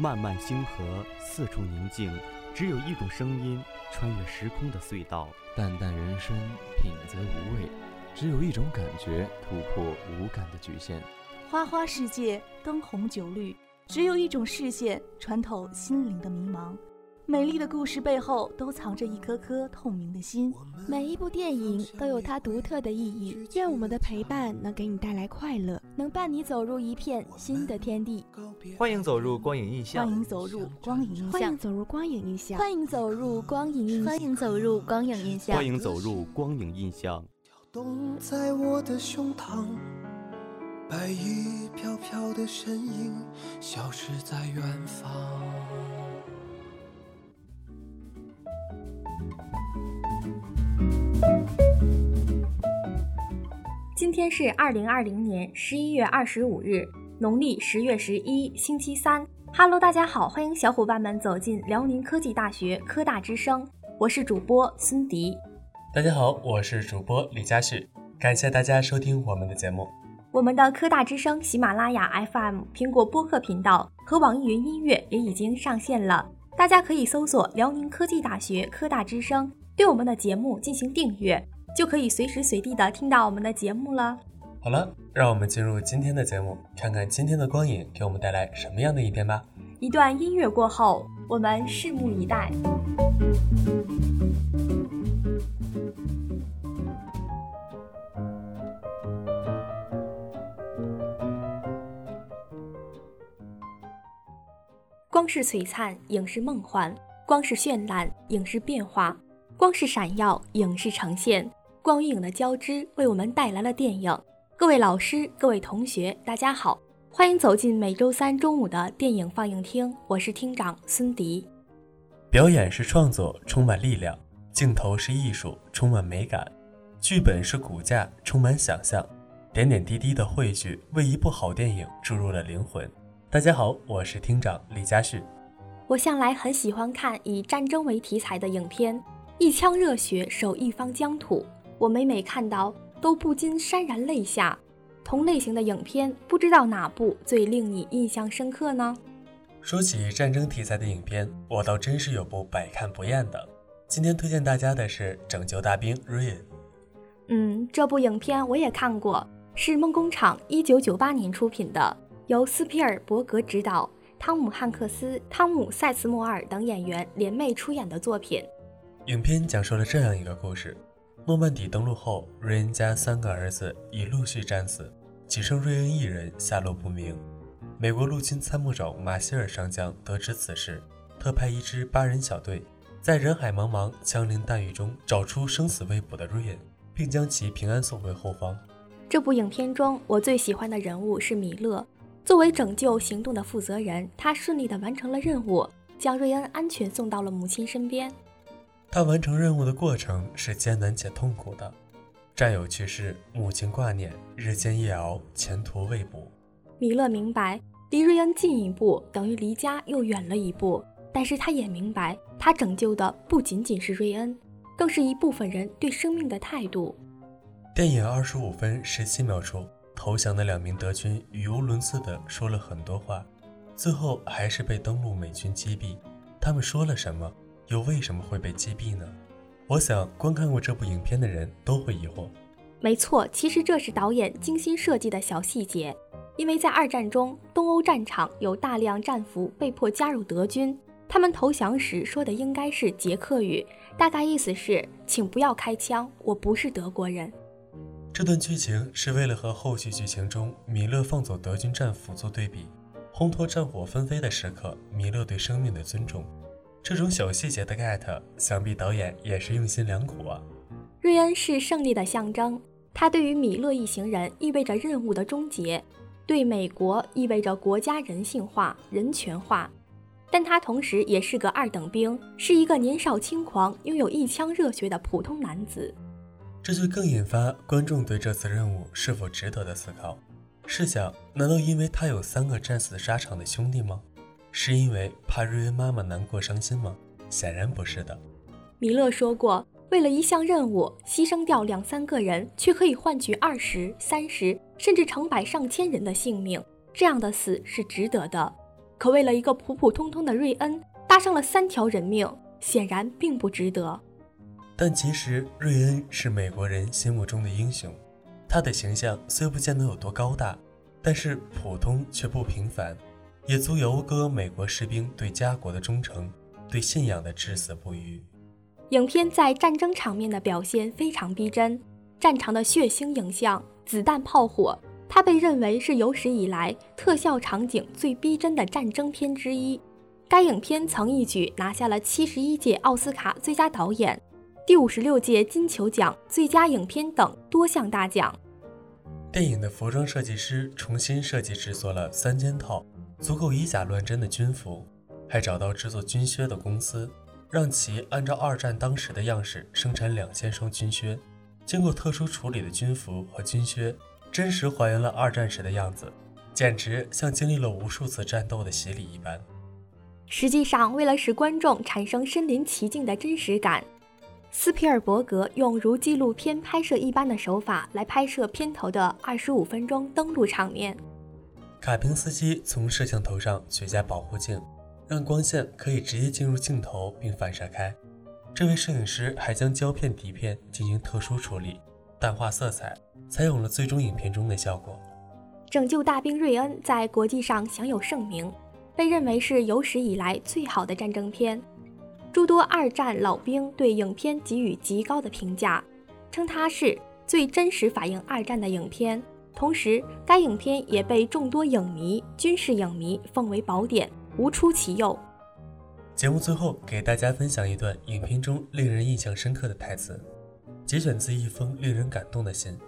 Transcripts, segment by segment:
漫漫星河，四处宁静，只有一种声音穿越时空的隧道。淡淡人生，品则无味，只有一种感觉突破无感的局限。花花世界，灯红酒绿，只有一种视线穿透心灵的迷茫。美丽的故事背后都藏着一颗颗透明的心。每一部电影都有它独特的意义。愿我们的陪伴能给你带来快乐，能伴你走入一片新的天地。欢迎走入光影印象。欢迎走入光影印象。欢迎走入光影印象。欢迎走入光影印象。欢迎走入光影印象。欢迎走入光影印象。跳动在我的胸膛，白衣飘飘的身影消失在远方。今天是二零二零年十一月二十五日，农历十月十一，星期三。Hello，大家好，欢迎小伙伴们走进辽宁科技大学科大之声，我是主播孙迪。大家好，我是主播李佳旭，感谢大家收听我们的节目。我们的科大之声喜马拉雅 FM、苹果播客频道和网易云音乐也已经上线了，大家可以搜索辽宁科技大学科大之声，对我们的节目进行订阅。就可以随时随地的听到我们的节目了。好了，让我们进入今天的节目，看看今天的光影给我们带来什么样的一天吧。一段音乐过后，我们拭目以待。光是璀璨，影视梦幻；光是绚烂，影视变化；光是闪耀，影视呈现。光与影的交织为我们带来了电影。各位老师、各位同学，大家好，欢迎走进每周三中午的电影放映厅。我是厅长孙迪。表演是创作，充满力量；镜头是艺术，充满美感；剧本是骨架，充满想象。点点滴滴的汇聚，为一部好电影注入了灵魂。大家好，我是厅长李佳旭。我向来很喜欢看以战争为题材的影片，一腔热血守一方疆土。我每每看到，都不禁潸然泪下。同类型的影片，不知道哪部最令你印象深刻呢？说起战争题材的影片，我倒真是有部百看不厌的。今天推荐大家的是《拯救大兵瑞恩》。嗯，这部影片我也看过，是梦工厂一九九八年出品的，由斯皮尔伯格执导，汤姆汉克斯、汤姆塞茨莫尔等演员联袂出演的作品。影片讲述了这样一个故事。诺曼底登陆后，瑞恩家三个儿子已陆续战死，仅剩瑞恩一人下落不明。美国陆军参谋长马歇尔上将得知此事，特派一支八人小队，在人海茫茫、枪林弹雨中找出生死未卜的瑞恩，并将其平安送回后方。这部影片中，我最喜欢的人物是米勒。作为拯救行动的负责人，他顺利地完成了任务，将瑞恩安全送到了母亲身边。他完成任务的过程是艰难且痛苦的，战友去世，母亲挂念，日煎夜熬，前途未卜。米勒明白，离瑞恩近一步等于离家又远了一步，但是他也明白，他拯救的不仅仅是瑞恩，更是一部分人对生命的态度。电影二十五分十七秒处，投降的两名德军语无伦次地说了很多话，最后还是被登陆美军击毙。他们说了什么？又为什么会被击毙呢？我想观看过这部影片的人都会疑惑。没错，其实这是导演精心设计的小细节。因为在二战中，东欧战场有大量战俘被迫加入德军，他们投降时说的应该是捷克语，大概意思是“请不要开枪，我不是德国人”。这段剧情是为了和后续剧情中米勒放走德军战俘做对比，烘托战火纷飞的时刻，米勒对生命的尊重。这种小细节的 get，想必导演也是用心良苦啊。瑞恩是胜利的象征，他对于米勒一行人意味着任务的终结，对美国意味着国家人性化、人权化。但他同时也是个二等兵，是一个年少轻狂、拥有一腔热血的普通男子。这就更引发观众对这次任务是否值得的思考。试想，难道因为他有三个战死沙场的兄弟吗？是因为怕瑞恩妈妈难过伤心吗？显然不是的。米勒说过，为了一项任务牺牲掉两三个人，却可以换取二十三十甚至成百上千人的性命，这样的死是值得的。可为了一个普普通通的瑞恩，搭上了三条人命，显然并不值得。但其实瑞恩是美国人心目中的英雄，他的形象虽不见得有多高大，但是普通却不平凡，也足以讴歌美国士兵对家国的忠诚，对信仰的至死不渝。影片在战争场面的表现非常逼真，战场的血腥影像、子弹炮火，它被认为是有史以来特效场景最逼真的战争片之一。该影片曾一举拿下了七十一届奥斯卡最佳导演。第五十六届金球奖最佳影片等多项大奖。电影的服装设计师重新设计制作了三件套足够以假乱真的军服，还找到制作军靴的公司，让其按照二战当时的样式生产两千双军靴。经过特殊处理的军服和军靴，真实还原了二战时的样子，简直像经历了无数次战斗的洗礼一般。实际上，为了使观众产生身临其境的真实感。斯皮尔伯格用如纪录片拍摄一般的手法来拍摄片头的二十五分钟登陆场面。卡宾斯基从摄像头上取下保护镜，让光线可以直接进入镜头并反射开。这位摄影师还将胶片底片进行特殊处理，淡化色彩，才有了最终影片中的效果。拯救大兵瑞恩在国际上享有盛名，被认为是有史以来最好的战争片。诸多二战老兵对影片给予极高的评价，称它是最真实反映二战的影片。同时，该影片也被众多影迷、军事影迷奉为宝典，无出其右。节目最后给大家分享一段影片中令人印象深刻的台词，节选自一封令人感动的信：“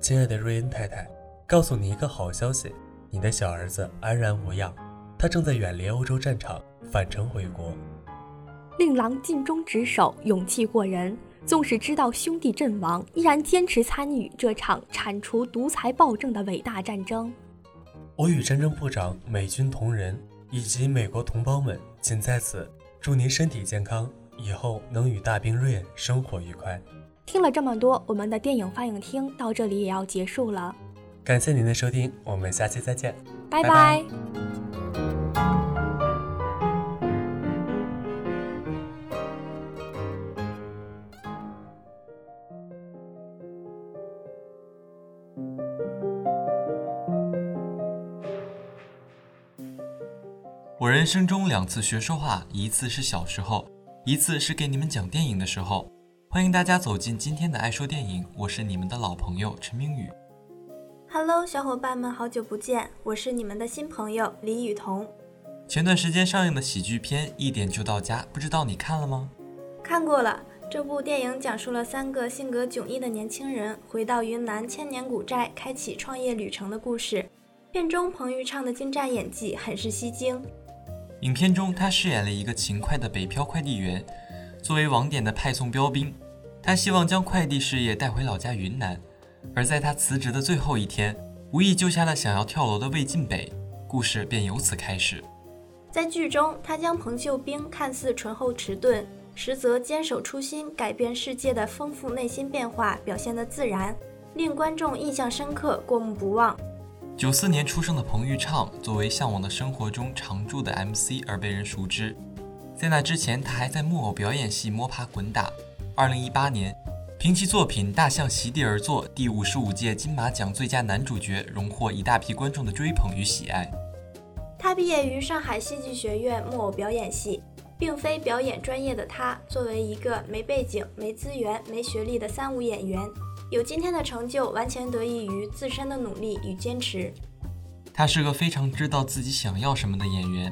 亲爱的瑞恩太太，告诉你一个好消息，你的小儿子安然无恙，他正在远离欧洲战场返程回国。”令郎尽忠职守，勇气过人。纵使知道兄弟阵亡，依然坚持参与这场铲除独裁暴政的伟大战争。我与战争部长、美军同仁以及美国同胞们，仅在此祝您身体健康，以后能与大兵瑞恩生活愉快。听了这么多，我们的电影放映厅到这里也要结束了。感谢您的收听，我们下期再见，拜拜。我人生中两次学说话，一次是小时候，一次是给你们讲电影的时候。欢迎大家走进今天的爱说电影，我是你们的老朋友陈明宇。Hello，小伙伴们，好久不见，我是你们的新朋友李雨桐。前段时间上映的喜剧片《一点就到家》，不知道你看了吗？看过了。这部电影讲述了三个性格迥异的年轻人回到云南千年古寨，开启创业旅程的故事。片中彭昱畅的精湛演技很是吸睛。影片中，他饰演了一个勤快的北漂快递员。作为网点的派送标兵，他希望将快递事业带回老家云南。而在他辞职的最后一天，无意救下了想要跳楼的魏晋北，故事便由此开始。在剧中，他将彭秀兵看似醇厚迟钝，实则坚守初心、改变世界的丰富内心变化表现得自然，令观众印象深刻、过目不忘。九四年出生的彭昱畅，作为《向往的生活》中常驻的 MC 而被人熟知。在那之前，他还在木偶表演系摸爬滚打。二零一八年，凭其作品《大象席地而坐》，第五十五届金马奖最佳男主角，荣获一大批观众的追捧与喜爱。他毕业于上海戏剧学院木偶表演系，并非表演专业的他，作为一个没背景、没资源、没学历的三无演员。有今天的成就，完全得益于自身的努力与坚持。他是个非常知道自己想要什么的演员，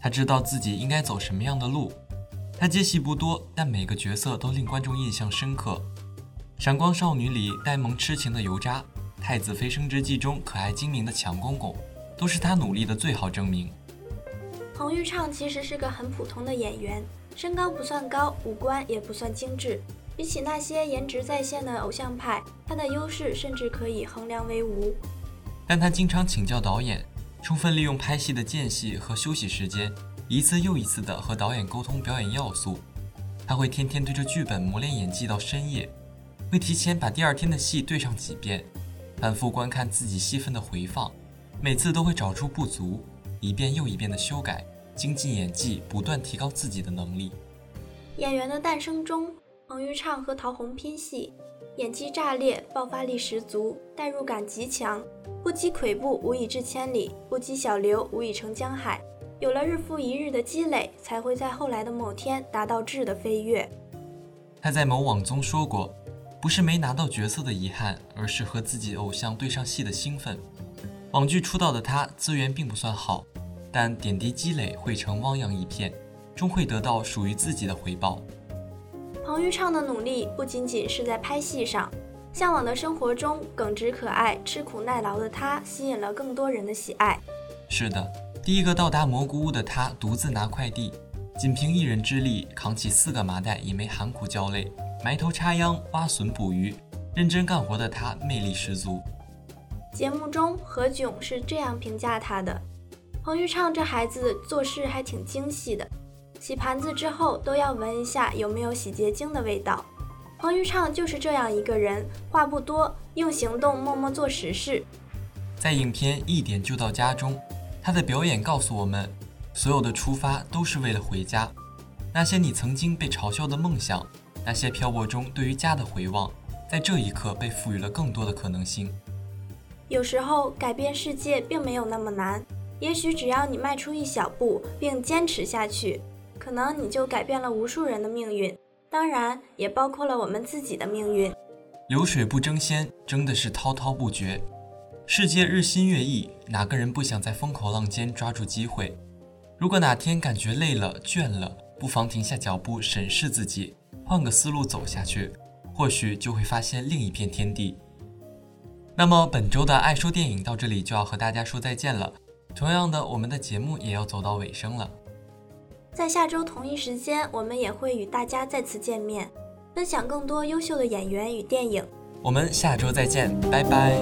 他知道自己应该走什么样的路。他接戏不多，但每个角色都令观众印象深刻。《闪光少女》里呆萌痴情的油渣，《太子妃升职记》中可爱精明的强公公，都是他努力的最好证明。彭昱畅其实是个很普通的演员，身高不算高，五官也不算精致。比起那些颜值在线的偶像派，他的优势甚至可以衡量为无。但他经常请教导演，充分利用拍戏的间隙和休息时间，一次又一次的和导演沟通表演要素。他会天天对着剧本磨练演技到深夜，会提前把第二天的戏对上几遍，反复观看自己戏份的回放，每次都会找出不足，一遍又一遍的修改，精进演技，不断提高自己的能力。演员的诞生中，彭昱畅和陶虹拼戏，演技炸裂，爆发力十足，代入感极强。不积跬步，无以至千里；不积小流，无以成江海。有了日复一日的积累，才会在后来的某天达到质的飞跃。他在某网综说过：“不是没拿到角色的遗憾，而是和自己偶像对上戏的兴奋。”网剧出道的他资源并不算好，但点滴积累汇成汪洋一片，终会得到属于自己的回报。彭昱畅的努力不仅仅是在拍戏上，向往的生活中耿直可爱、吃苦耐劳的他吸引了更多人的喜爱。是的。第一个到达蘑菇屋的他，独自拿快递，仅凭一人之力扛起四个麻袋，也没含苦叫累，埋头插秧、挖笋、捕鱼，认真干活的他魅力十足。节目中何炅是这样评价他的：彭昱畅这孩子做事还挺精细的，洗盘子之后都要闻一下有没有洗洁精的味道。彭昱畅就是这样一个人，话不多，用行动默默做实事。在影片一点就到家中。他的表演告诉我们，所有的出发都是为了回家。那些你曾经被嘲笑的梦想，那些漂泊中对于家的回望，在这一刻被赋予了更多的可能性。有时候改变世界并没有那么难，也许只要你迈出一小步并坚持下去，可能你就改变了无数人的命运，当然也包括了我们自己的命运。流水不争先，争的是滔滔不绝。世界日新月异，哪个人不想在风口浪尖抓住机会？如果哪天感觉累了、倦了，不妨停下脚步，审视自己，换个思路走下去，或许就会发现另一片天地。那么本周的爱说电影到这里就要和大家说再见了。同样的，我们的节目也要走到尾声了。在下周同一时间，我们也会与大家再次见面，分享更多优秀的演员与电影。我们下周再见，拜拜。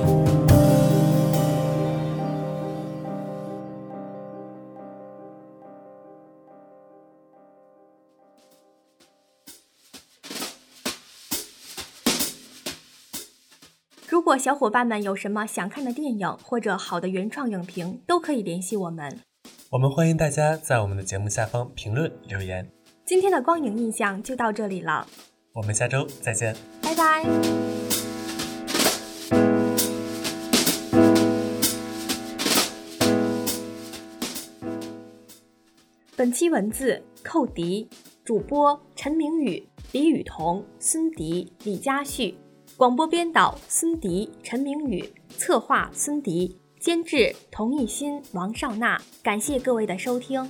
如果小伙伴们有什么想看的电影或者好的原创影评，都可以联系我们。我们欢迎大家在我们的节目下方评论留言。今天的光影印象就到这里了，我们下周再见，拜拜。本期文字：寇迪，主播：陈明宇、李雨桐、孙迪、李佳旭。广播编导：孙迪、陈明宇，策划：孙迪，监制：童艺新、王少娜。感谢各位的收听。